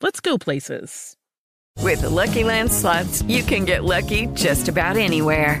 let's go places. With the Lucky Land slots, you can get lucky just about anywhere.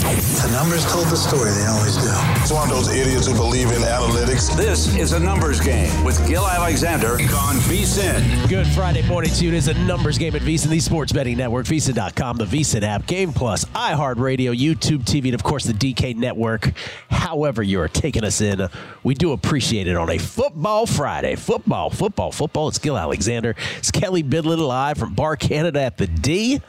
The numbers told the story, they always do. It's one of those idiots who believe in analytics. This is a numbers game with Gill Alexander on VSIN. Good Friday morning to you. It is a numbers game at VSIN, the sports betting network, VSIN.com, the VSIN app, Game Plus, iHeartRadio, YouTube TV, and of course the DK network. However, you are taking us in, we do appreciate it on a football Friday. Football, football, football. It's Gill Alexander. It's Kelley Bydlon live from Bar Canada at the D.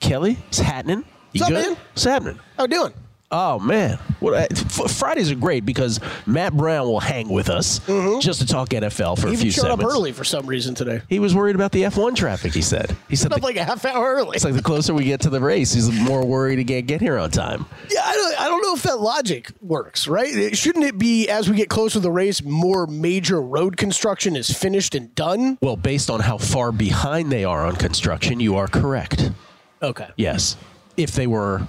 Kelley, it's happening. You What's up, good? man? What's happening? How we doing? Oh man, what, I- f- Fridays are great because Matt Brown will hang with us mm-hmm. just to talk NFL for He a even few showed segments. up early for some reason today. He was worried about the F1 traffic. He said. He said Showed up like a half hour early. it's like the closer we get to the race, he's more worried he can't get here on time. yeah, I don't, I don't know if that logic works, right? It- Shouldn't it be as we get closer to the race, more major road construction is finished and done? Well, based on how far behind they are on construction, you are correct. Okay. Yes, if they were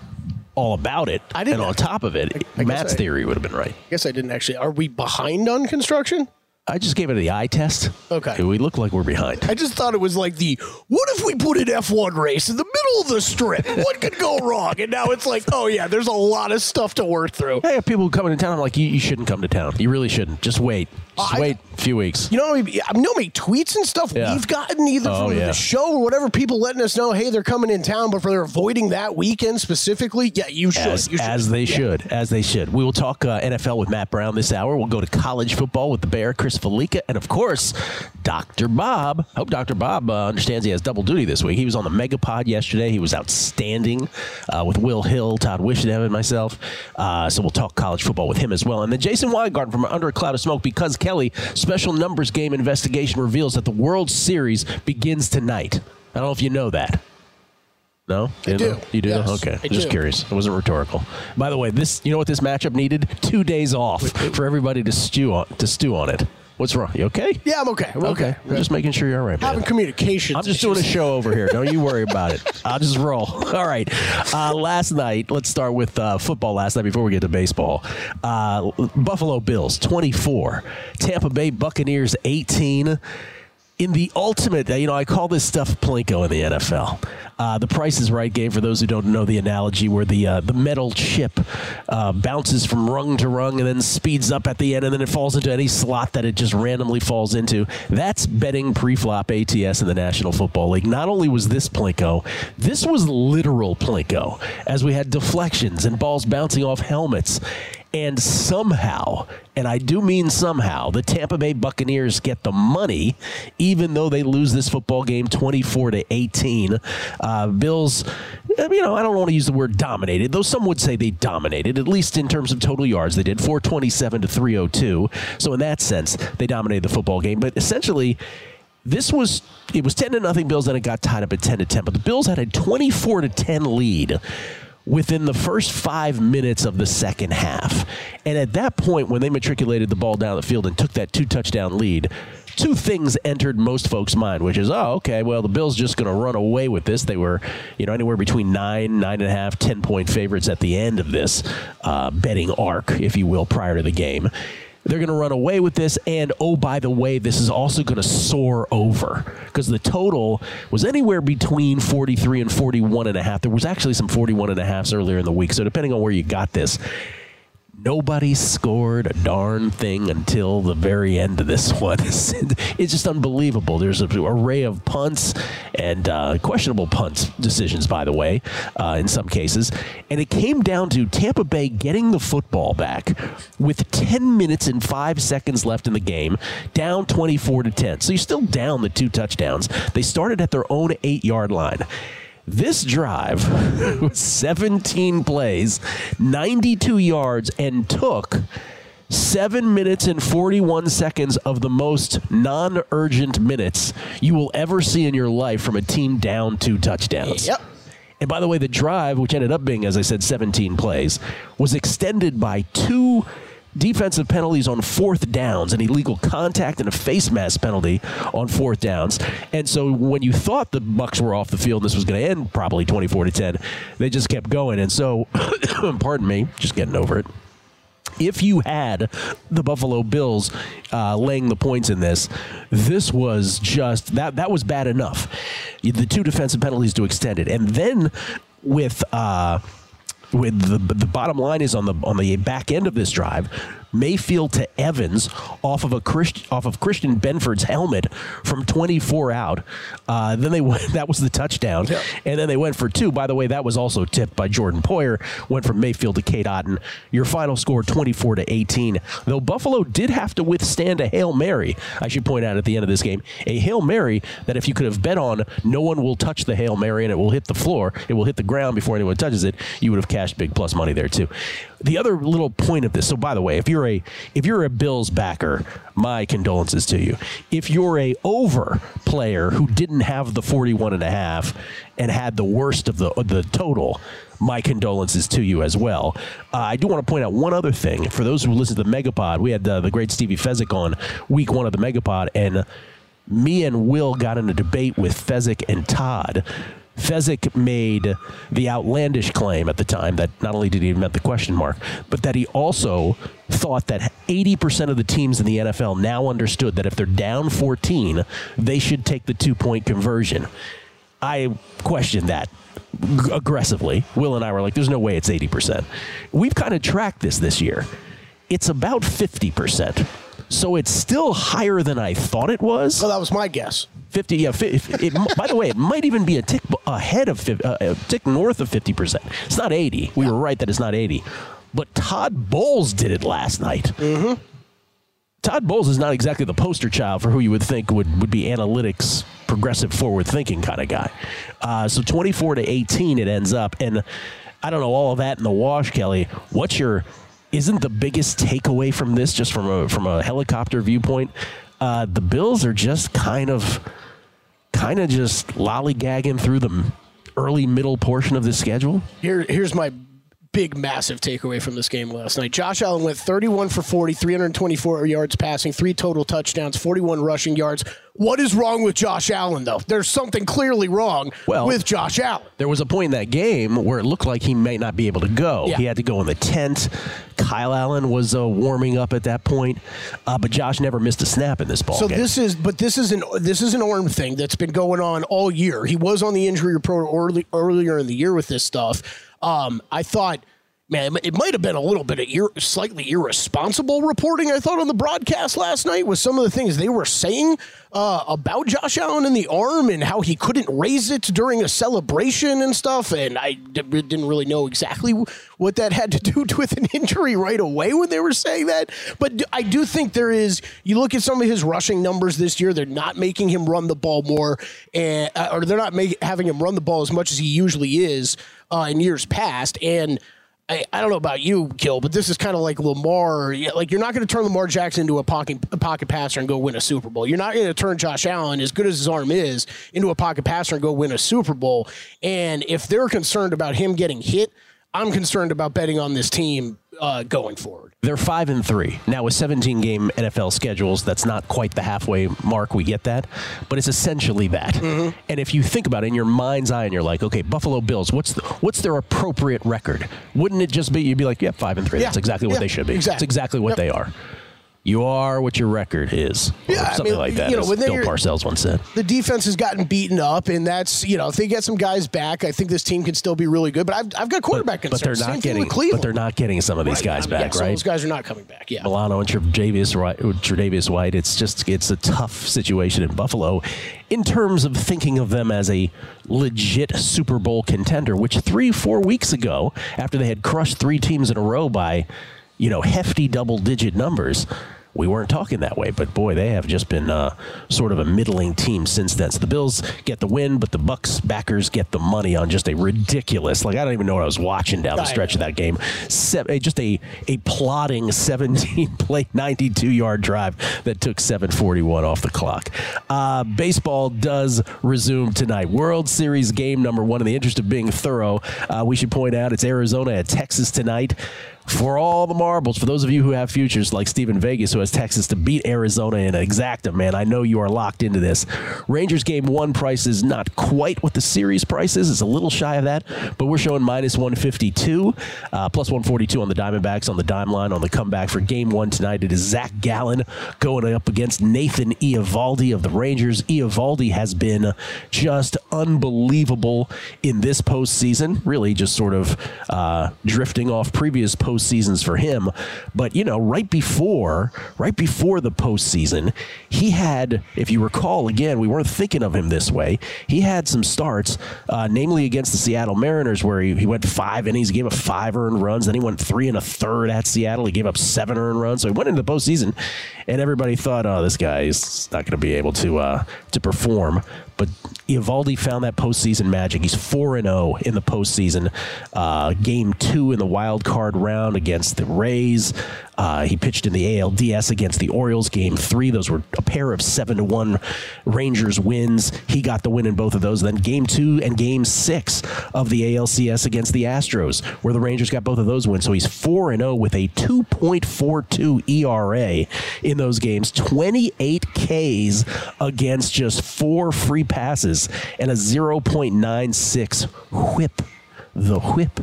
all about it I didn't- and on top of it, I guess Matt's I- theory would have been right. I guess I didn't actually. Are we behind on construction? I just gave it the eye test. Okay. we look like we're behind. I just thought it was like the what if we put an F1 race in the middle of the strip? What could go wrong? And now it's like, oh yeah, there's a lot of stuff to work through. I have people coming to town. I'm like, you, you shouldn't come to town. You really shouldn't. Just wait. Just I- wait a few weeks. You know, how many- I know how many tweets and stuff Yeah. we've gotten either Oh, from yeah. the show or whatever. People letting us know, hey, they're coming in town, but for they're avoiding that weekend specifically. Yeah, you should. as, you should. as they should, as they should. We will talk uh, NFL with Matt Brown this hour. We'll go to college football with the Bear, Chris Fallica, and of course, Dr. Bob. I hope Dr. Bob uh, understands he has double duty this week. He was on the Megapod yesterday. He was outstanding uh, with Will Hill, Todd Wishdom, and myself. Uh, so we'll talk college football with him as well. And then Jason Weingarten from Under a Cloud of Smoke because Kelley special numbers game investigation reveals that the World Series begins tonight. I don't know if you know that. No, You do. know? You do? Yes, okay. I Just do. curious. It wasn't rhetorical. By the way, this you know what this matchup needed? Two days off for everybody to stew on to stew on it. What's wrong? You okay? Yeah, I'm okay. I'm okay. I'm just making sure you're all right, man. Communication. I'm just doing a show over here. Don't you worry about it. I'll just roll. All right. Uh, last night, let's start with uh, football last night before we get to baseball. Uh, Buffalo Bills, 24. Tampa Bay Buccaneers, 18. In the ultimate, you know, I call this stuff Plinko in the NFL. Uh, the Price is Right game, for those who don't know the analogy, where the uh, the metal chip uh, bounces from rung to rung and then speeds up at the end, and then it falls into any slot that it just randomly falls into. That's betting pre-flop ATS in the National Football League. Not only was this Plinko, this was literal Plinko, as we had deflections and balls bouncing off helmets. And somehow, and I do mean somehow, the Tampa Bay Buccaneers get the money, even though they lose this football game 24 to 18. Uh, Bills, uh, you know, I don't want to use the word dominated, though some would say they dominated, at least in terms of total yards. They did 427 to 302. So, in that sense, they dominated the football game. But essentially, this was it was 10 to nothing Bills, then it got tied up at 10 to 10. But the Bills had a 24 to 10 lead within the first five minutes of the second half. And at that point, when they matriculated the ball down the field and took that two touchdown lead, two things entered most folks' mind, which is, oh, okay, well, the Bills just going to run away with this. They were, you know, anywhere between nine, nine and a half, ten point favorites at the end of this uh, betting arc, if you will, prior to the game. They're going to run away with this. And oh, by the way, this is also going to soar over because the total was anywhere between 43 and 41 and a half. There was actually some 41 and a halfs earlier in the week. So depending on where you got this, Nobody scored a darn thing until the very end of this one. it's just unbelievable. There's an array of punts and uh, questionable punt decisions, by the way, uh, in some cases. And it came down to Tampa Bay getting the football back with 10 minutes and five seconds left in the game, down 24 to 10. So you're still down the two touchdowns. They started at their own eight yard line. This drive was 17 plays, 92 yards, and took seven minutes and 41 seconds of the most non urgent minutes you will ever see in your life from a team down two touchdowns. Yep. And by the way, the drive, which ended up being, as I said, 17 plays, was extended by two defensive penalties on fourth downs, an illegal contact and a face mask penalty on fourth downs. And so when you thought the Bucks were off the field, this was going to end probably 24 to 10, they just kept going. And so, pardon me, just getting over it. If you had the Buffalo Bills uh, laying the points in this, this was just that that was bad enough. The two defensive penalties to extend it, and then with. Uh, with the the bottom line is on the on the back end of this drive, Mayfield to Evans off of a Christ, off of Christian Benford's helmet from 24 out. Uh, then they went, that was the touchdown, yeah. and then they went for two. By the way, that was also tipped by Jordan Poyer. Went from Mayfield to Cade Otton. Your final score 24 to 18. Though Buffalo did have to withstand a hail mary, I should point out at the end of this game, a hail mary that if you could have bet on, no one will touch the hail mary and it will hit the floor. It will hit the ground before anyone touches it. You would have cashed big plus money there too. The other little point of this. So by the way, if you're a if you're a Bills backer, my condolences to you. If you're a over player who didn't have the 41 and a half and had the worst of the the total, my condolences to you as well. Uh, I do want to point out one other thing. For those who listen to the Megapod, we had the great Stevie Fezzik on week one of the Megapod, and me and Will got in a debate with Fezzik and Todd Fezzik made the outlandish claim at the time that not only did he invent the question mark, but that he also thought that 80% of the teams in the NFL now understood that if they're down 14, they should take the two point conversion. I questioned that aggressively. Will and I were like, there's no way it's 80%. We've kind of tracked this this year. It's about 50%. So it's still higher than I thought it was. Well, that was my guess. 50, yeah. It, by the way, it might even be a tick ahead of, uh, a tick north of 50%. It's not 80. We yeah. were right that it's not 80. But Todd Bowles did it last night. Mm-hmm. Todd Bowles is not exactly the poster child for who you would think would, would be analytics, progressive, forward thinking kind of guy. Uh, so 24 to 18, it ends up. And I don't know all of that in the wash, Kelley. What's your isn't the biggest takeaway from this, just from a from a helicopter viewpoint, uh, the Bills are just kind of kind of just lollygagging through the early middle portion of the schedule. Here, here's my big, massive takeaway from this game last night. Josh Allen went 31 for 40, 324 yards passing, three total touchdowns, 41 rushing yards. What is wrong with Josh Allen, though? There's something clearly wrong well, with Josh Allen. There was a point in that game where it looked like he may not be able to go. Yeah. He had to go in the tent. Kyle Allen was uh, warming up at that point, uh, but Josh never missed a snap in this ball. So game. this is, but this is an this is an arm thing that's been going on all year. He was on the injury report early, earlier in the year with this stuff. Um, I thought man, it might have been a little bit of ir- slightly irresponsible reporting. I thought on the broadcast last night with some of the things they were saying uh, about Josh Allen in the arm and how he couldn't raise it during a celebration and stuff. And I d- didn't really know exactly what that had to do with an injury right away when they were saying that. But I do think there is. You look at some of his rushing numbers this year; they're not making him run the ball more, and uh, or they're not make, having him run the ball as much as he usually is uh, in years past, and I, I don't know about you, Gill, but this is kind of like Lamar. Like you're not going to turn Lamar Jackson into a pocket a pocket passer and go win a Super Bowl. You're not going to turn Josh Allen, as good as his arm is, into a pocket passer and go win a Super Bowl. And if they're concerned about him getting hit, I'm concerned about betting on this team uh, going forward. They're five and three now with 17 game NFL schedules. That's not quite the halfway mark. We get that, but it's essentially that. Mm-hmm. And if you think about it in your mind's eye, and you're like, okay, Buffalo Bills, what's the, what's their appropriate record? Wouldn't it just be you'd be like, yeah, five and three. Yeah. That's exactly what yeah, they should be. Exactly. That's exactly what yep. they are. You are what your record is. Or Yeah, I something mean, like that. you know, as Bill Parcells once said. the defense has gotten beaten up, and that's you know if they get some guys back, I think this team can still be really good. But I've, I've got quarterback But they're not Same thing getting. But they're not getting some of these Right. guys I mean, yeah, back, of right? Those guys are not coming back. Yeah. Milano and Tre'Davious White, uh, Tre'Davious White. It's just it's a tough situation in Buffalo, in terms of thinking of them as a legit Super Bowl contender. Which three four weeks ago, after they had crushed three teams in a row by, you know, hefty double digit numbers. We weren't talking that way, but boy, they have just been uh, sort of a middling team since then. So the Bills get the win, but the Bucks backers get the money on just a ridiculous. Like I don't even know what I was watching down the stretch of that game. Se- just a a plodding 17 play 92 yard drive that took 741 off the clock. Uh, baseball does resume tonight. World Series game number one. In the interest of being thorough, uh, we should point out it's Arizona at Texas tonight. For all the marbles, for those of you who have futures like Steven Vegas, who has Texas to beat Arizona in an exacta, man, I know you are locked into this. Rangers game one price is not quite what the series price is. It's a little shy of that, but we're showing minus 152, uh, plus 142 on the Diamondbacks on the dime line on the comeback for game one tonight. It is Zac Gallen going up against Nathan Eovaldi of the Rangers. Eovaldi has been just unbelievable in this postseason, really just sort of uh, drifting off previous postseasons for him. But, you know, right before, right before the postseason, he had, if you recall, again, we weren't thinking of him this way. He had some starts, uh, namely against the Seattle Mariners, where he, he went five innings, gave up five earned runs. Then he went three and a third at Seattle. He gave up seven earned runs. So he went into the postseason, and everybody thought, oh, this guy is not going to be able to uh, to perform. But Eovaldi found that postseason magic. He's 4 0 in the postseason. Uh, game two in the wild card round against the Rays. Uh, he pitched in the ALDS against the Orioles. Game three, those were a pair of 7 to 1 Rangers wins. He got the win in both of those. Then game two and game six of the ALCS against the Astros, where the Rangers got both of those wins. So he's 4 and 0 with a 2.42 ERA in those games, 28 Ks against just four free passes and a 0.96 whip. The whip.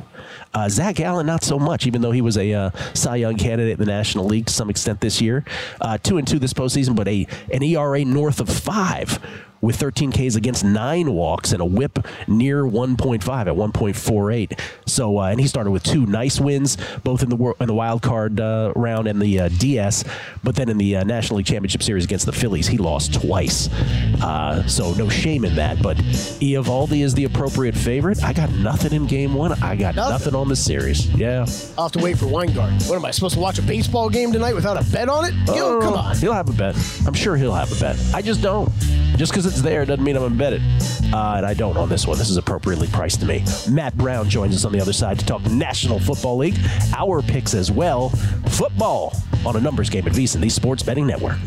Uh, Zac Gallen, not so much, even though he was a uh, Cy Young candidate in the National League to some extent this year. Uh, two and two this postseason, but a an ERA north of five with 13 Ks against nine walks and a whip near 1.5 at 1.48. So, uh, and he started with two nice wins, both in the wor- in the wild card uh, round and the uh, DS. But then in the uh, National League Championship Series against the Phillies, he lost twice. Uh, so no shame in that. But Eovaldi is the appropriate favorite. I got nothing in Game One. I got Nothing. nothing, on the series. Yeah. I'll have to wait for Weingart. What am I supposed to watch a baseball game tonight without a bet on it? Yo, come on. He'll have a bet. I'm sure he'll have a bet. I just don't. Just because it's there doesn't mean I'm embedded. Uh, and I don't on this one. This is appropriately priced to me. Matt Brown joins us on the other side to talk National Football League, our picks as well. Football on a numbers game at VSiN, the Sports Betting Network.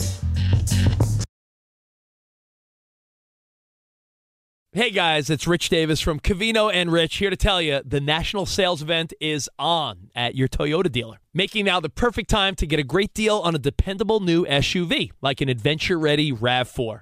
Hey guys, it's Rich Davis from Cavino and Rich here to tell you the national sales event is on at your Toyota dealer, making now the perfect time to get a great deal on a dependable new SUV like an adventure ready RAV4.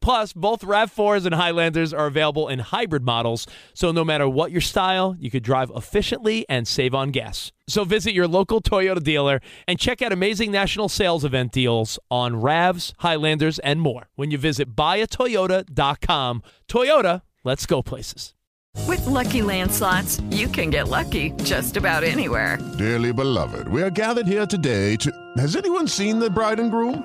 Plus, both RAV4s and Highlanders are available in hybrid models, so no matter what your style, you could drive efficiently and save on gas. So visit your local Toyota dealer and check out amazing national sales event deals on RAVs, Highlanders, and more when you visit buyatoyota.com. Toyota, let's go places. With Lucky Land slots, you can get lucky just about anywhere. Dearly beloved, we are gathered here today to. Has anyone seen the bride and groom?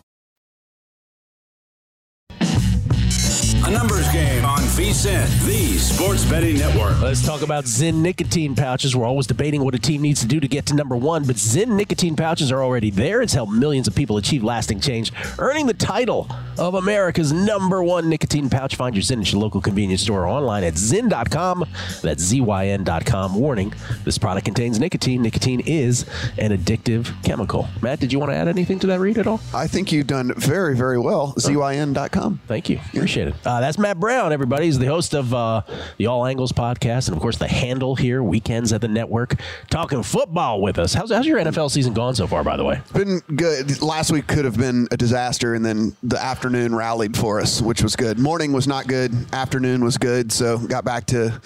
A numbers game on VSIN, the Sports Betting Network. Let's talk about Zyn nicotine pouches. We're always debating what a team needs to do to get to number one, but Zyn nicotine pouches are already there. It's helped millions of people achieve lasting change, earning the title of America's number one nicotine pouch. Find your Zyn at your local convenience store or online at Zyn.com. That's Z-Y-N.com. Warning, this product contains nicotine. Nicotine is an addictive chemical. Matt, did you want to add anything to that read at all? I think you've done very, very well. ZYN.com. Thank you. Appreciate it. Uh, that's Matt Brown, everybody. He's the host of uh, the All Angles podcast and, of course, the handle here, Weekends at the Network, talking football with us. How's, how's your NFL season gone so far, by the way? It's been good. Last week could have been a disaster, and then the afternoon rallied for us, which was good. Morning was not good. Afternoon was good, so got back to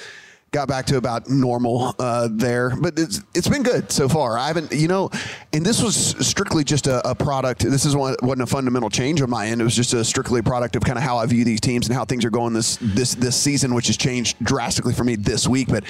got back to about normal uh, there. But it's it's been good so far. I haven't, you know, and this was strictly just a, a product. This is one, wasn't a fundamental change on my end. It was just a strictly product of kind of how I view these teams and how things are going this this this season, which has changed drastically for me this week. But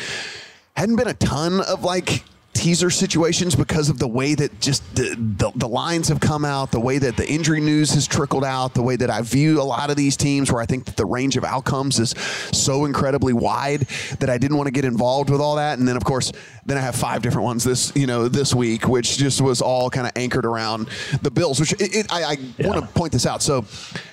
hadn't been a ton of like teaser situations because of the way that just the, the, the, lines have come out, the way that the injury news has trickled out, the way that I view a lot of these teams where I think that the range of outcomes is so incredibly wide that I didn't want to get involved with all that. And then of course, then I have five different ones this, you know, this week, which just was all kind of anchored around the Bills, which it, it, I, I yeah. want to point this out. So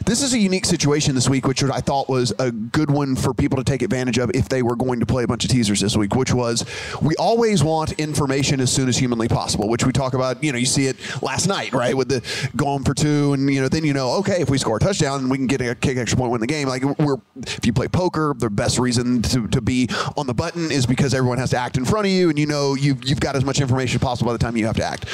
this is a unique situation this week, which I thought was a good one for people to take advantage of if they were going to play a bunch of teasers this week, which was we always want information as soon as humanly possible, which we talk about. You know, you see it last night, right, with the going for two, and you know, then you know, okay, if we score a touchdown, we can get a kick extra point, win the game. Like we're, if you play poker, the best reason to, to be on the button is because everyone has to act in front of you, and you know you've you've got as much information as possible by the time you have to act.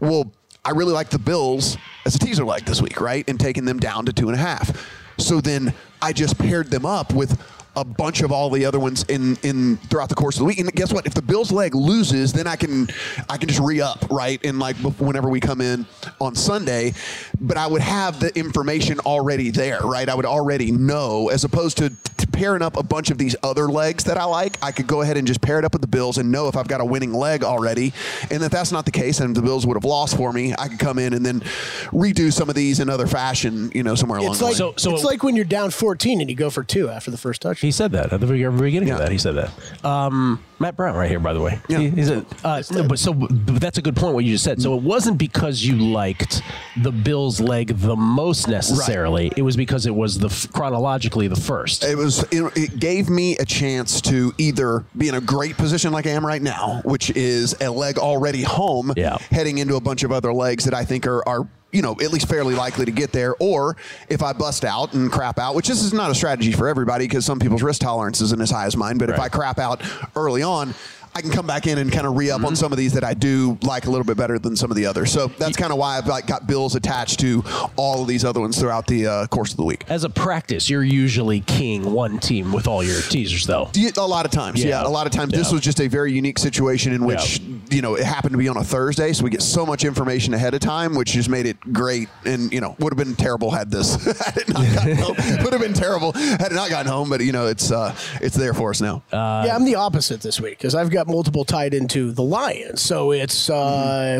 Well, I really like the Bills as a teaser leg this week, right, and taking them down to two and a half. So then I just paired them up with a bunch of all the other ones in in throughout the course of the week. And guess what? If the Bills leg loses, then I can I can just re up right and like whenever we come in on Sunday. But I would have the information already there, right? I would already know as opposed to, pairing up a bunch of these other legs that I like. I could go ahead and just pair it up with the Bills and know if I've got a winning leg already. And if that's not the case, and the Bills would have lost for me, I could come in and then redo some of these in other fashion, you know, somewhere along it's the like, way. So, so it's it, like when you're down 14 and you go for two after the first touch. He said that at the very beginning yeah. of that. He said that. Um, Matt Brown, right here, by the way. Yeah. He, he said, uh, no, but so but that's a good point. What you just said. So it wasn't because you liked the Bills' leg the most necessarily. Right. It was because it was the chronologically the first. It was. It, it gave me a chance to either be in a great position like I am right now, which is a leg already home, yeah. heading into a bunch of other legs that I think are are you know, at least fairly likely to get there. Or if I bust out and crap out, which this is not a strategy for everybody because some people's risk tolerance isn't as high as mine. But right. if I crap out early on, I can come back in and kind of re up mm-hmm. on some of these that I do like a little bit better than some of the others. So that's kind of why I've like got bills attached to all of these other ones throughout the uh, course of the week. As a practice, you're usually king one team with all your teasers, though. A lot of times, yeah. yeah a lot of times. Yeah. This was just a very unique situation in which yeah. you know it happened to be on a Thursday, so we get so much information ahead of time, which just made it great. And you know, would have been terrible had this had it not gotten home. Would have been terrible had it not gotten home. But you know, it's uh, it's there for us now. Uh, yeah, I'm the opposite this week because I've got got multiple tied into the Lions. So it's uh,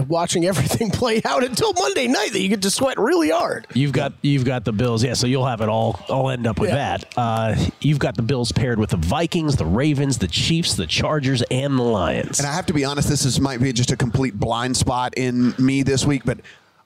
mm-hmm. watching everything play out until Monday night that you get to sweat really hard. You've got you've got the Bills, yeah. So you'll have it all. I'll end up with yeah. that. Uh, you've got the Bills paired with the Vikings, the Ravens, the Chiefs, the Chargers, and the Lions. And I have to be honest, this is might be just a complete blind spot in me this week, but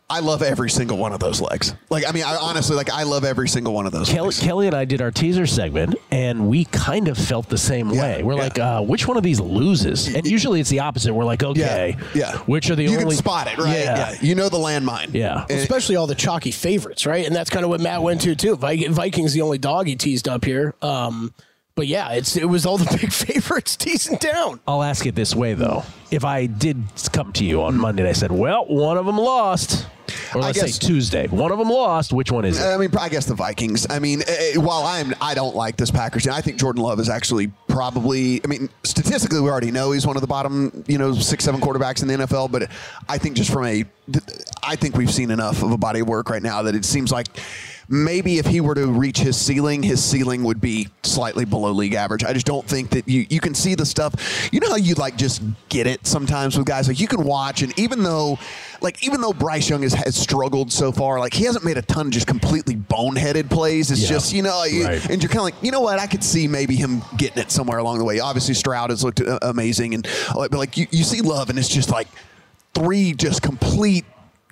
I love every single one of those legs. Like, I mean, I honestly, like, I love every single one of those. Kelley, Kelley and I did our teaser segment, and we kind of felt the same yeah, way. We're yeah. like, uh, which one of these loses? And usually it's the opposite. We're like, okay, yeah, yeah. which are the you only? You can spot it, right? Yeah. you know the landmine. Yeah, and especially all the chalky favorites, right? And that's kind of what Matt went to too. Vikings the only dog he teased up here. Um, but yeah, it's it was all the big favorites teasing down. I'll ask it this way though: If I did come to you on Monday and I said, "Well, one of them lost," or let's guess, say Tuesday, one of them lost. Which one is it? I mean, I guess the Vikings. I mean, eh, eh, while I'm I don't like this Packers team, I think Jordan Love is actually probably. I mean, statistically, we already know he's one of the bottom, you know, six, seven quarterbacks in the NFL. But I think just from a, I think we've seen enough of a body of work right now that it seems like maybe if he were to reach his ceiling, his ceiling would be slightly below league average. I just don't think that you you can see the stuff. You know how you like just get it sometimes with guys like you can watch, and even though like even though Bryce Young has, has struggled so far, like he hasn't made a ton of just completely boneheaded plays. It's Yeah. just you know, Right. and you're kind of like you know what I could see maybe him getting it somewhere along the way. Obviously Stroud has looked uh, amazing, and but like you, you see Love, and it's just like three just complete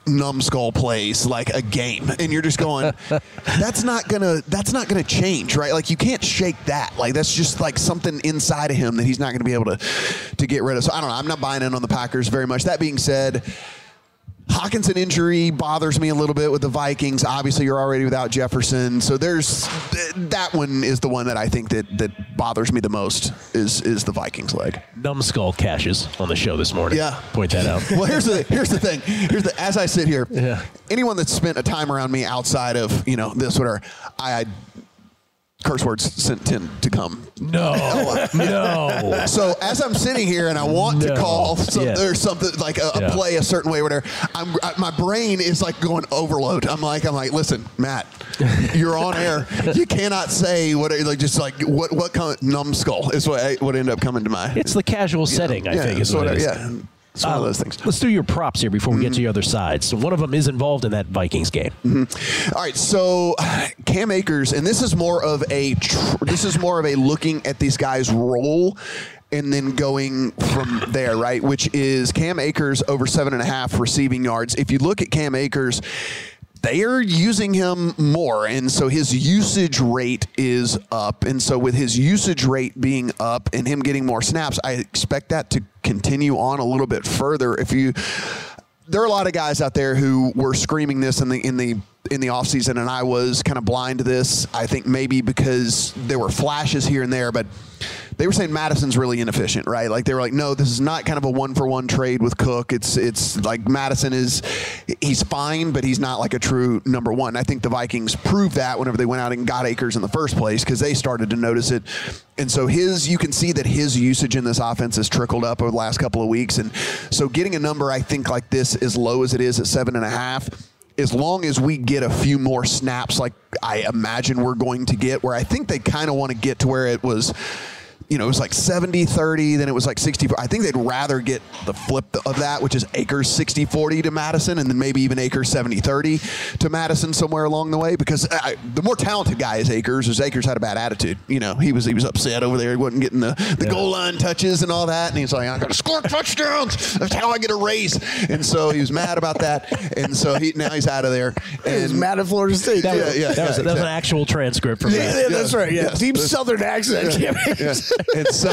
numbskull plays like a game and you're just going that's not gonna that's not gonna change right like you can't shake that like that's just like something inside of him that he's not gonna be able to to get rid of so i don't know i'm not buying in on the packers very much that being said Hockenson injury bothers me a little bit with the Vikings. Obviously, you're already without Jefferson, so there's that one is the one that I think that that bothers me the most is is the Vikings leg. Numbskull caches on the show this morning. Yeah. Point that out. well, here's the here's the thing. Here's the as I sit here. Yeah. Anyone that's spent a time around me outside of you know this whatever, I, I curse words sent- tend to come. No. no. So as I'm sitting here and I want to call some, Yeah. there's something like a, a Yeah. play a certain way, whatever. I'm I, my brain is like going overload. I'm like I'm like listen, Matt, you're on air. You cannot say what like just like what what come, numbskull is what I, what ended up coming to my. It's the casual setting, I yeah, think, is sort what it is. yeah. It's one of those things. Let's do your props here before we get to the other side. So one of them is involved in that Vikings game. Mm-hmm. All right, so Cam Akers, and this is more of a tr- this is more of a looking at these guys' role and then going from there, right? Which is Cam Akers over seven and a half receiving yards. If you look at Cam Akers. They are using him more, and so his usage rate is up. And so, with his usage rate being up and him getting more snaps, I expect that to continue on a little bit further. If you there are a lot of guys out there who were screaming this in the in the in the offseason and I was kind of blind to this. I think maybe because there were flashes here and there, but they were saying Madison's really inefficient, right? Like they were like, no, this is not kind of a one for one trade with Cook. It's it's like Madison is he's fine, but he's not like a true number one. I think the Vikings proved that whenever they went out and got Akers in the first place because they started to notice it. And so his you can see that his usage in this offense has trickled up over the last couple of weeks. And so getting a number I think like this as low as it is at seven and a half as long as we get a few more snaps like I imagine we're going to get, where I think they kind of want to get to where it was, you know, it was like 70 30, then it was like 60. I think they'd rather get the flip of that, which is Akers 60 40 to Madison, and then maybe even Akers 70 30 to Madison somewhere along the way, because I, the more talented guy is Akers, is Akers had a bad attitude. You know, he was he was upset over there, he wasn't getting the, the goal line touches and all that, and he's like, I'm going to score touchdowns. That's how I get a raise. And so he was mad about that, and so he now he's out of there. And He's mad at Florida State. That, was, yeah, that, was, yeah, that was an actual transcript from Yeah, that. yeah, that's right. Yeah, Yes. deep That's- Southern accent. Yeah. and so,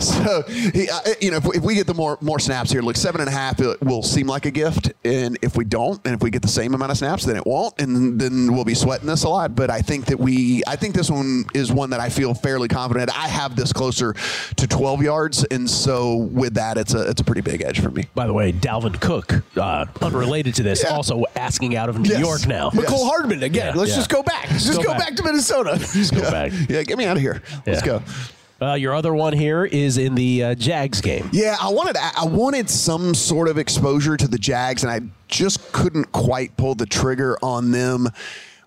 so he, uh, you know, if, if we get the more more snaps here, look, seven and a half it will seem like a gift, and if we don't, and if we get the same amount of snaps, then it won't, and then we'll be sweating this a lot. But I think that we, I think this one is one that I feel fairly confident. I have this closer to 12 yards, and so with that, it's a it's a pretty big edge for me. By the way, Dalvin Cook, uh, unrelated to this, also asking out of New Yes. York now. Mecole Hardman again. Yeah, Let's yeah. just go back. Let's just Go go, back. back. to Minnesota. Let's go back. Yeah, get me out of here. Let's Yeah. go. Uh, your other one here is in the uh, Jags game. Yeah, I wanted I wanted some sort of exposure to the Jags, and I just couldn't quite pull the trigger on them.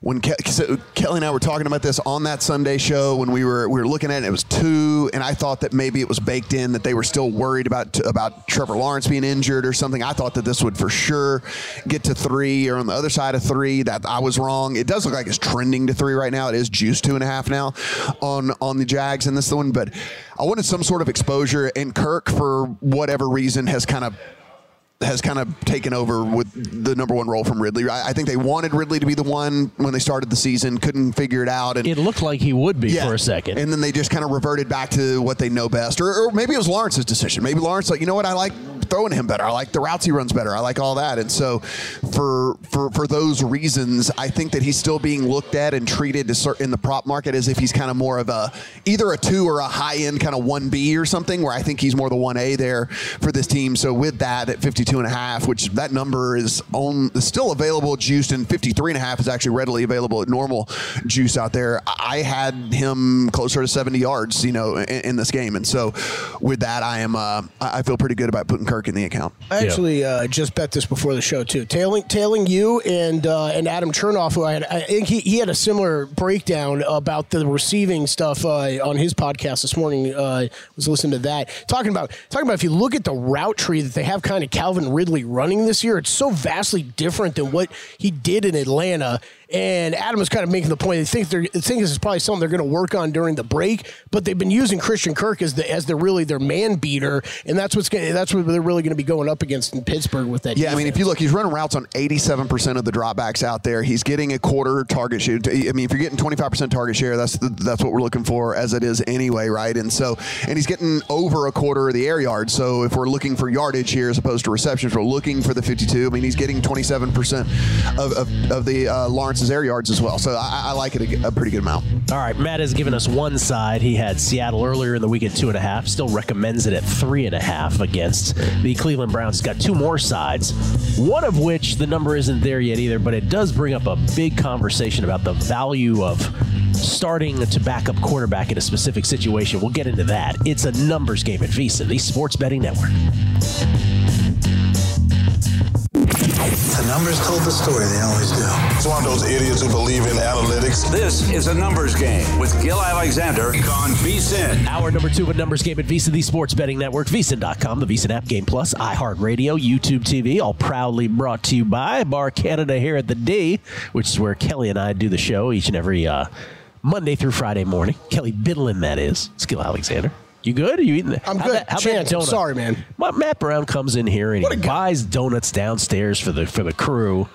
When Ke- so Kelley and I were talking about this on that Sunday show, when we were we were looking at it, it was two, and I thought that maybe it was baked in that they were still worried about about Trevor Lawrence being injured or something. I thought that this would for sure get to three or on the other side of three. That I was wrong. It does look like it's trending to three right now. It is juice two and a half now on on the Jags in this one, but I wanted some sort of exposure, and Kirk for whatever reason has kind of has kind of taken over with the number one role from Ridley. I, I think they wanted Ridley to be the one when they started the season, couldn't figure it out, and It looked like he would be yeah. for a second. And then they just kind of reverted back to what they know best. Or, or maybe it was Lawrence's decision. Maybe Lawrence, like, you know what, I like throwing him better. I like the routes he runs better. I like all that. And so for for for those reasons, I think that he's still being looked at and treated in the prop market as if he's kind of more of a either a two or a high end kind of one B or something, where I think he's more the one A there for this team. So with that at 52 52 and a half, which that number is on is still available juiced and 53 and a half is actually readily available at normal juice out there. I had him closer to 70 yards, you know, in, in this game. And so with that, I am, uh, I I feel pretty good about putting Kirk in the account. I actually uh, just bet this before the show too. Tailing, tailing you and uh, and Adam Chernoff, who I had, I think he, he had a similar breakdown about the receiving stuff uh, on his podcast this morning. Uh, was listening to that, talking about talking about if you look at the route tree that they have, kind of Calvin Ridley running this year, it's so vastly different than what he did in Atlanta. And Adam was kind of making the point. They think they're they think this is probably something they're going to work on during the break, but they've been using Christian Kirk as the as their really their man beater, and that's what's gonna, that's what they're really going to be going up against in Pittsburgh with that. Yeah, I mean, if you look, he's running routes on 87% of the dropbacks out there. He's getting a quarter target share. I mean, if you're getting 25% target share, that's the, that's what we're looking for as it is anyway, right? And so, and he's getting over a quarter of the air yards. So if we're looking for yardage here as opposed to receptions, we're looking for the 52. I mean, he's getting 27% of, of, of the uh, Lawrence's air yards as well. So I, I like it a, a pretty good amount. All right, Matt has given us one side. He had Seattle earlier in the week at two and a half. Still recommends it at three and a half against the Cleveland Browns. He's got two more sides, one of which the number isn't there yet either, but it does bring up a big conversation about the value of starting to back up quarterback in a specific situation. We'll get into that. It's a numbers game at VSIN, the Sports Betting Network. The numbers told the story. They always do. It's one of those idiots who believe in analytics. This is a numbers game with Gill Alexander on VSIN. Hour number two of a numbers game at VSIN, the Sports Betting Network, VSIN.com, the VSIN app, Game Plus, iHeartRadio, YouTube TV, all proudly brought to you by Bar Canada here at the D, which is where Kelley and I do the show each and every uh, Monday through Friday morning. Kelley Bydlon, that is. Gill Alexander. You good? Are you eating? I'm good. How Chance, I'm sorry, man. Well, Matt Brown comes in here and he buys donuts downstairs for the for the crew.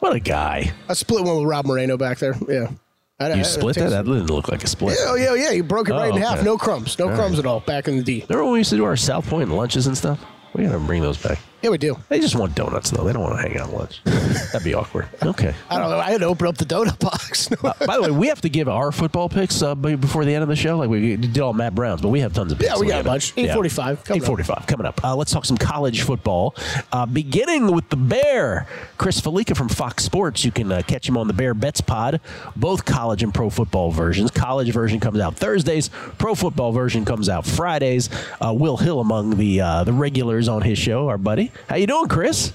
What a guy! I split one with Rob Moreno back there. Yeah. I, You split that? That didn't look like a split. Yeah, oh, yeah, yeah. You broke it right Oh, in half. okay. No crumbs. No All crumbs right. at all. Back in the D. Remember when we used to do our South Point lunches and stuff? We gotta bring those back. Yeah, we do. They just want donuts though. They don't want to hang out lunch. That'd be awkward. Okay. I don't know. I had to open up the donut box. Uh, by the way, we have to give our football picks uh, before the end of the show. Like we did all Matt Brown's, but we have tons of picks. Yeah, we got a bunch. 8:45 coming up. 8:45 coming up. Uh, let's talk some college football. Uh, beginning with the Bear, Chris Fallica from Fox Sports. You can uh, catch him on the Bear Bets Pod, both college and pro football versions. College version comes out Thursdays. Pro football version comes out Fridays. Uh, Will Hill among the uh, the regulars on his show, our buddy. How you doing, Chris?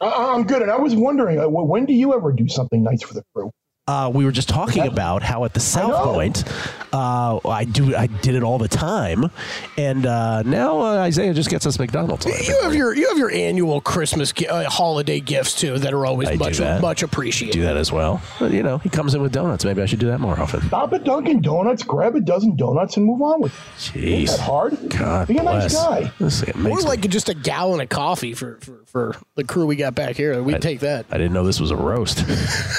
I- I'm good, and I was wondering, uh, when do you ever do something nice for the crew? Uh, we were just talking about how at the South know. Point, uh, I do I did it all the time, and uh, now uh, Isaiah just gets us McDonald's. You have your you have your annual Christmas gi- uh, holiday gifts too that are always I much that. much appreciated. do that as well. But you know, he comes in with donuts. Maybe I should do that more often. Stop at Dunkin' Donuts, grab a dozen donuts, and move on with it. Ain't Jeez, that hard? God Be a nice guy. This thing Or makes me- like just a gallon of coffee for, for, for the crew we got back here. We'd take that. I didn't know this was a roast.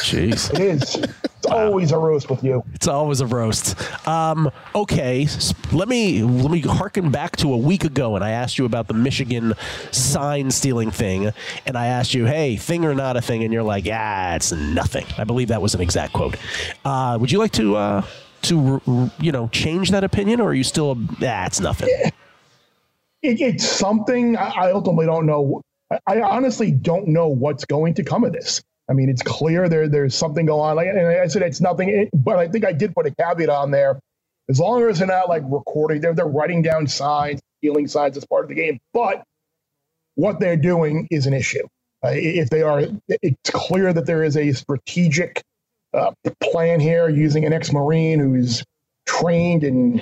Jeez. It is. It's always a roast with you. It's always a roast. Um, okay, let me let me harken back to a week ago, and I asked you about the Michigan sign stealing thing, and I asked you, "Hey, thing or not a thing?" And you're like, "Yeah, it's nothing." I believe that was an exact quote. Uh, would you like to uh, to you know change that opinion, or are you still? Yeah, it's nothing. It, it's something I ultimately don't know. I honestly don't know what's going to come of this. I mean, it's clear there there's something going on. Like, and I said it's nothing, but I think I did put a caveat on there. As long as they're not like recording, they're they're writing down signs, stealing signs as part of the game. But what they're doing is an issue. Uh, if they are, it's clear that there is a strategic uh, plan here using an ex-marine who's trained in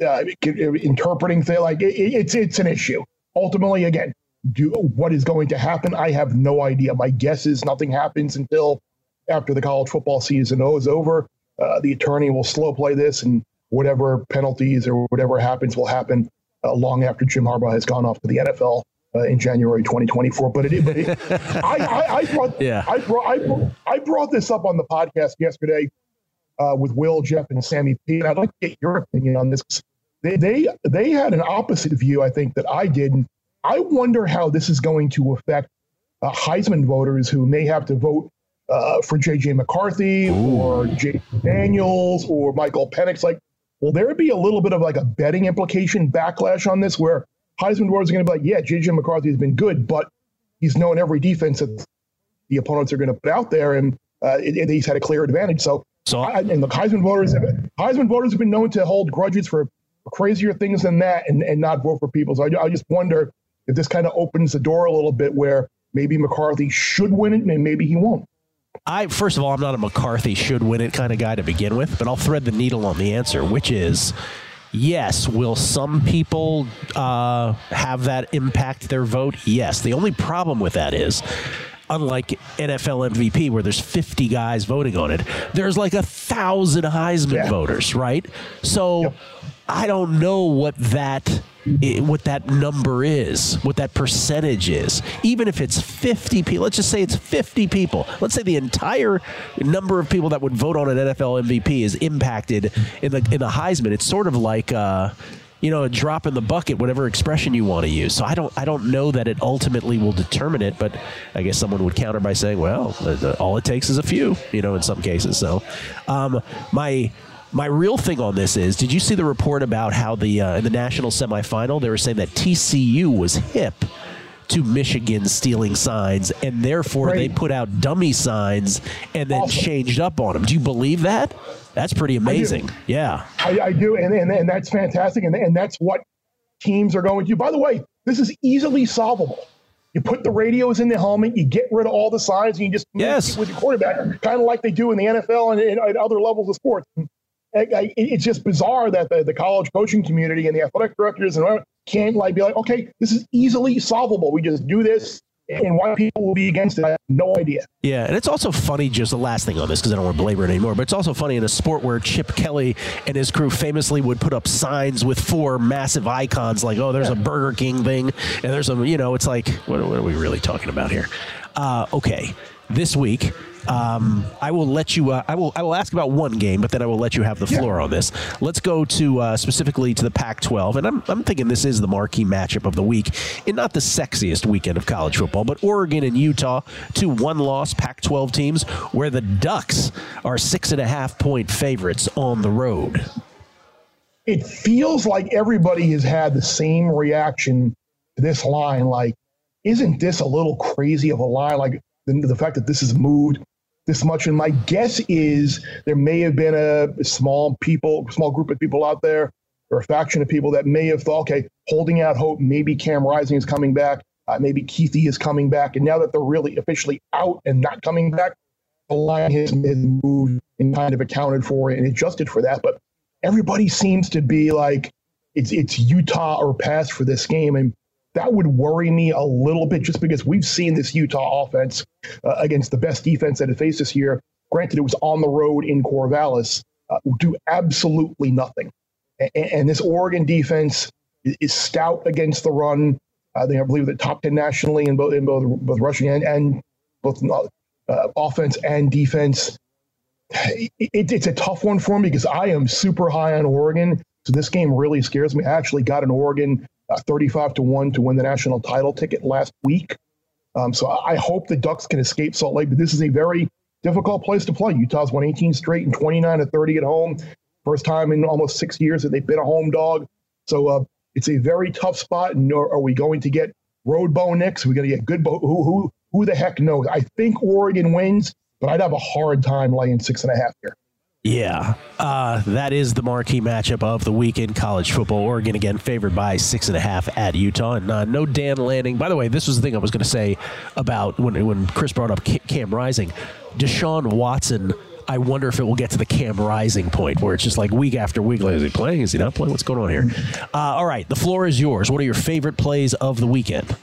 uh, interpreting things. Like it, it's it's an issue. Ultimately, again, do what is going to happen? I have no idea. My guess is nothing happens until after the college football season is over. Uh, the attorney will slow play this, and whatever penalties or whatever happens will happen uh, long after Jim Harbaugh has gone off to the NFL uh, in January 2024. But it, but it, I, I, I brought, Yeah. I brought, I brought, I brought this up on the podcast yesterday uh, with Will, Jeff, and Sammy P. And I'd like to get your opinion on this. They, they, they had an opposite view, I think, that I did. And I wonder how this is going to affect uh, Heisman voters who may have to vote uh, for J.J. McCarthy or Jayden Daniels or Michael Penix. Like, will there be a little bit of like a betting implication backlash on this where Heisman voters are going to be like, yeah, JJ McCarthy has been good, but he's known every defense that the opponents are going to put out there, and, uh, and he's had a clear advantage. So, so I, and the Heisman voters, have, Heisman voters have been known to hold grudges for crazier things than that, and, and not vote for people. So I, I just wonder if this kind of opens the door a little bit where maybe McCarthy should win it, and maybe he won't. I first of all, I'm not a McCarthy should win it kind of guy to begin with, but I'll thread the needle on the answer, which is yes. Will some people uh, have that impact their vote? Yes. The only problem with that is. Unlike NFL MVP, where there's 50 guys voting on it, there's like a thousand Heisman yeah. voters, right? So yep. I don't know what that what that number is, what that percentage is. Even if it's 50 people, let's just say it's 50 people. Let's say the entire number of people that would vote on an NFL MVP is impacted in the in the Heisman. It's sort of like. Uh, you know, a drop in the bucket, whatever expression you want to use. So I don't, I don't know that it ultimately will determine it, but I guess someone would counter by saying, well, all it takes is a few, you know, in some cases. So, um, my my real thing on this is, did you see the report about how the uh, in the national semifinal they were saying that TCU was hip to Michigan stealing signs, and therefore right. they put out dummy signs and then awesome. changed up on them. Do you believe that? That's pretty amazing. I yeah, I, I do, and, and and that's fantastic, and and that's what teams are going to. By the way, this is easily solvable. You put the radios in the helmet, you get rid of all the signs, and you just yes. with your quarterback, kind of like they do in the NFL and, and at other levels of sports it's just bizarre that the, the college coaching community and the athletic directors and can't like be like, okay, this is easily solvable. We just do this, and why people will be against it, I have no idea. Yeah, and it's also funny. Just the last thing on this, because I don't want to belabor it anymore. But it's also funny in a sport where Chip Kelly and his crew famously would put up signs with four massive icons, like, "Oh, there's yeah. a Burger King thing," and there's a, you know, it's like, what, what are we really talking about here? Uh, okay, this week um, I will let you. Uh, I will. I will ask about one game, but then I will let you have the floor yeah. on this. Let's go to uh, specifically to the Pac-12, and I'm, I'm thinking this is the marquee matchup of the week, and not the sexiest weekend of college football, but Oregon and Utah, two one-loss Pac-12 teams, where the Ducks are six and a half point favorites on the road. It feels like everybody has had the same reaction to this line. Like, isn't this a little crazy of a line? Like the, the fact that this is moved this much. And my guess is there may have been a small people, small group of people out there, or a faction of people that may have thought, okay, holding out hope, maybe Cam Rising is coming back, uh, maybe Kuithe is coming back. And now that they're really officially out and not coming back, the line has, has moved and kind of accounted for and adjusted for that. But everybody seems to be like, it's it's Utah or pass for this game. And that would worry me a little bit just because we've seen this Utah offense uh, against the best defense that it faced this year. Granted, it was on the road in Corvallis, uh, do absolutely nothing. And, and, this Oregon defense is, stout against the run. Uh, they, I believe, the top 10 nationally in both, in both, both rushing and, and both uh, offense and defense. It, it, it's a tough one for me because I am super high on Oregon. So this game really scares me. I actually got an Oregon uh, 35 to 1 to win the national title ticket last week. Um, so I hope the Ducks can escape Salt Lake, but this is a very difficult place to play. Utah's won 18 straight and 29 to 30 at home. First time in almost six years that they've been a home dog. So uh, it's a very tough spot. And are, are we going to get road Bo Nix? Are we going to get good Bo? Who, who, who the heck knows? I think Oregon wins, but I'd have a hard time laying six and a half here. Yeah, uh, that is the marquee matchup of the weekend. College football. Oregon again favored by six and a half at Utah, and uh, no Dan Lanning. By the way, this was the thing I was going to say about when when Chris brought up Cam Rising, Deshaun Watson. I wonder if it will get to the Cam Rising point where it's just like week after week. Like, is he playing? Is he not playing? What's going on here? Uh, all right, the floor is yours. What are your favorite plays of the weekend?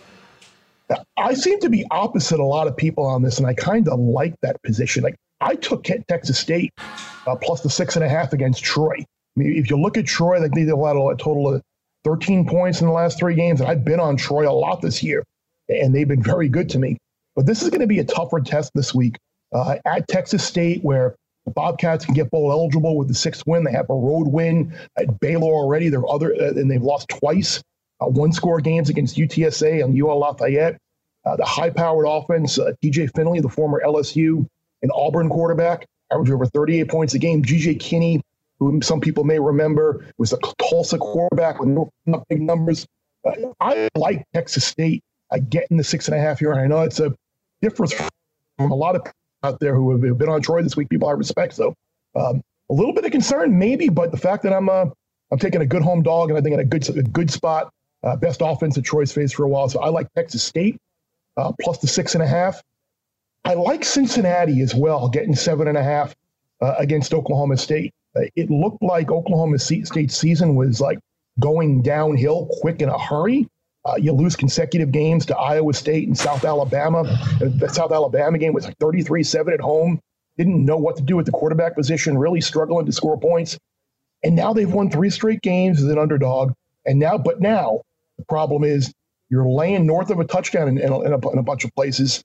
I seem to be opposite a lot of people on this, and I kind of like that position. Like I took Texas State uh, plus the six and a half against Troy. I mean, if you look at Troy, like they've had a total of 13 points in the last three games, and I've been on Troy a lot this year, and they've been very good to me. But this is going to be a tougher test this week uh, at Texas State, where the Bobcats can get bowl eligible with the sixth win. They have a road win at Baylor already. They're other, uh, and they've lost twice, uh, one score games against UTSA and UL Lafayette. Uh, the high-powered offense, uh, TJ Finley, the former LSU and Auburn quarterback, averaged over 38 points a game. GJ Kinne, who some people may remember, was a Tulsa quarterback with no, big numbers. Uh, I like Texas State I get in the six and a half here, and I know it's a difference from a lot of people out there who have been on Troy this week. People I respect, so um, a little bit of concern maybe, but the fact that I'm uh, I'm taking a good home dog and I think in a good a good spot, uh, best offense that Troy's faced for a while. So I like Texas State uh, plus the six and a half. I like Cincinnati as well, getting seven and a half uh, against Oklahoma State. Uh, it looked like Oklahoma State's season was like going downhill quick in a hurry. Uh, you lose consecutive games to Iowa State and South Alabama. The South Alabama game was like 33 7 at home. Didn't know what to do at the quarterback position, really struggling to score points. And now they've won three straight games as an underdog. And now, but now the problem is you're laying north of a touchdown in, in, a, in a bunch of places.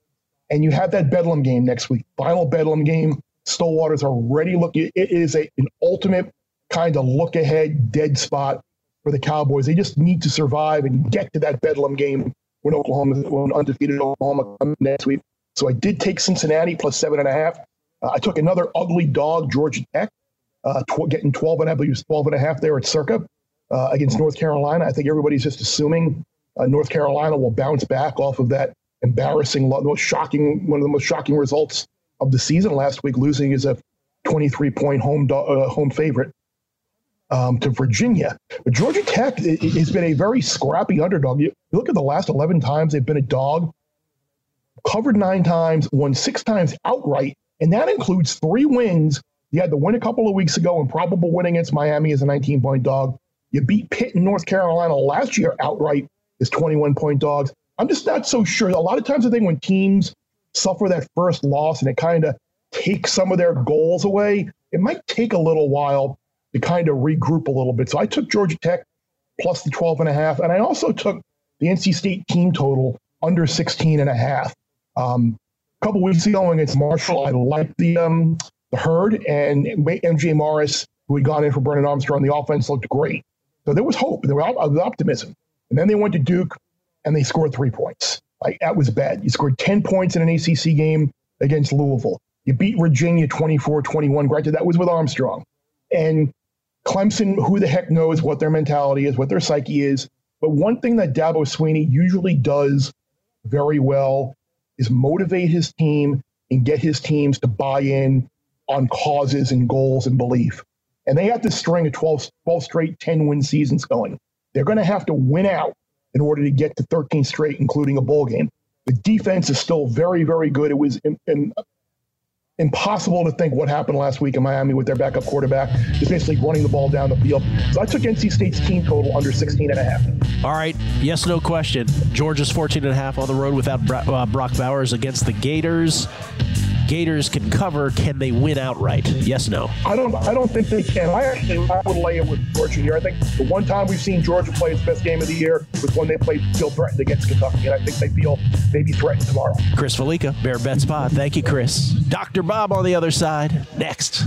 And you have that Bedlam game next week, final Bedlam game. Stillwater's already looking, it is a, an ultimate kind of look ahead dead spot for the Cowboys. They just need to survive and get to that Bedlam game when Oklahoma, when undefeated Oklahoma comes next week. So I did take Cincinnati plus seven and a half. Uh, I took another ugly dog, Georgia Tech, uh, tw- getting 12 and I believe 12 and a half there at Circa uh, against North Carolina. I think everybody's just assuming uh, North Carolina will bounce back off of that embarrassing, most shocking, one of the most shocking results of the season last week, losing as a 23 point home do- uh, home favorite um, to Virginia. But Georgia Tech has been a very scrappy underdog. You, you look at the last 11 times they've been a dog, covered nine times, won six times outright, and that includes three wins. You had the win a couple of weeks ago and probable win against Miami as a 19 point dog. You beat Pitt in North Carolina last year outright as 21 point dogs. I'm just not so sure. A lot of times I think when teams suffer that first loss and it kind of takes some of their goals away, it might take a little while to kind of regroup a little bit. So I took Georgia Tech plus the 12 and a half. And I also took the NC State team total under 16 and a half. Um, a couple weeks ago against Marshall, I liked the um, the herd and MJ Morris, who had gone in for Brennan Armstrong. The offense looked great. So there was hope. There was optimism. And then they went to Duke and they scored three points. Like that was bad. You scored 10 points in an ACC game against Louisville. You beat Virginia 24 21. Granted, that was with Armstrong. And Clemson, who the heck knows what their mentality is, what their psyche is. But one thing that Dabo Swinney usually does very well is motivate his team and get his teams to buy in on causes and goals and belief. And they have to string of 12, 12 straight 10 win seasons going. They're going to have to win out in order to get to 13 straight, including a bowl game. The defense is still very, very good. It was in, in, impossible to think what happened last week in Miami with their backup quarterback, just basically running the ball down the field. So I took NC State's team total under 16 and a half. All right, yes, no question. Georgia's 14 and a half on the road without uh, Brock Bowers against the Gators. Gators can cover. Can they win outright? Yes, no. I don't. I don't think they can. I actually I would lay it with Georgia here. I think the one time we've seen Georgia play its best game of the year was when they played feel threatened against Kentucky, and I think they feel maybe threatened tomorrow. Chris Fallica, Bear Bet Spot. Thank you, Chris. Doctor Bob on the other side. Next.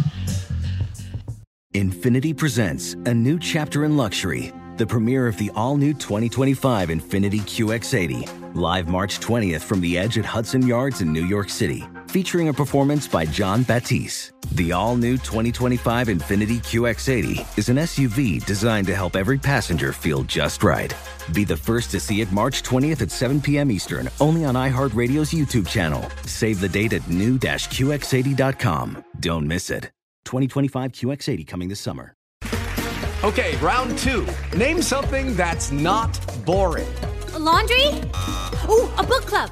Infiniti presents a new chapter in luxury. The premiere of the all-new 2025 Infiniti QX80, live March 20th from the Edge at Hudson Yards in New York City featuring a performance by Jon Batiste. The all new 2025 Infiniti QX80 is an SUV designed to help every passenger feel just right. Be the first to see it March 20th at 7 p.m. Eastern, only on iHeartRadio's YouTube channel. Save the date at new-QX80.com. Don't miss it. 2025 QX80 coming this summer. Okay, round two. Name something that's not boring. A laundry? Ooh, a book club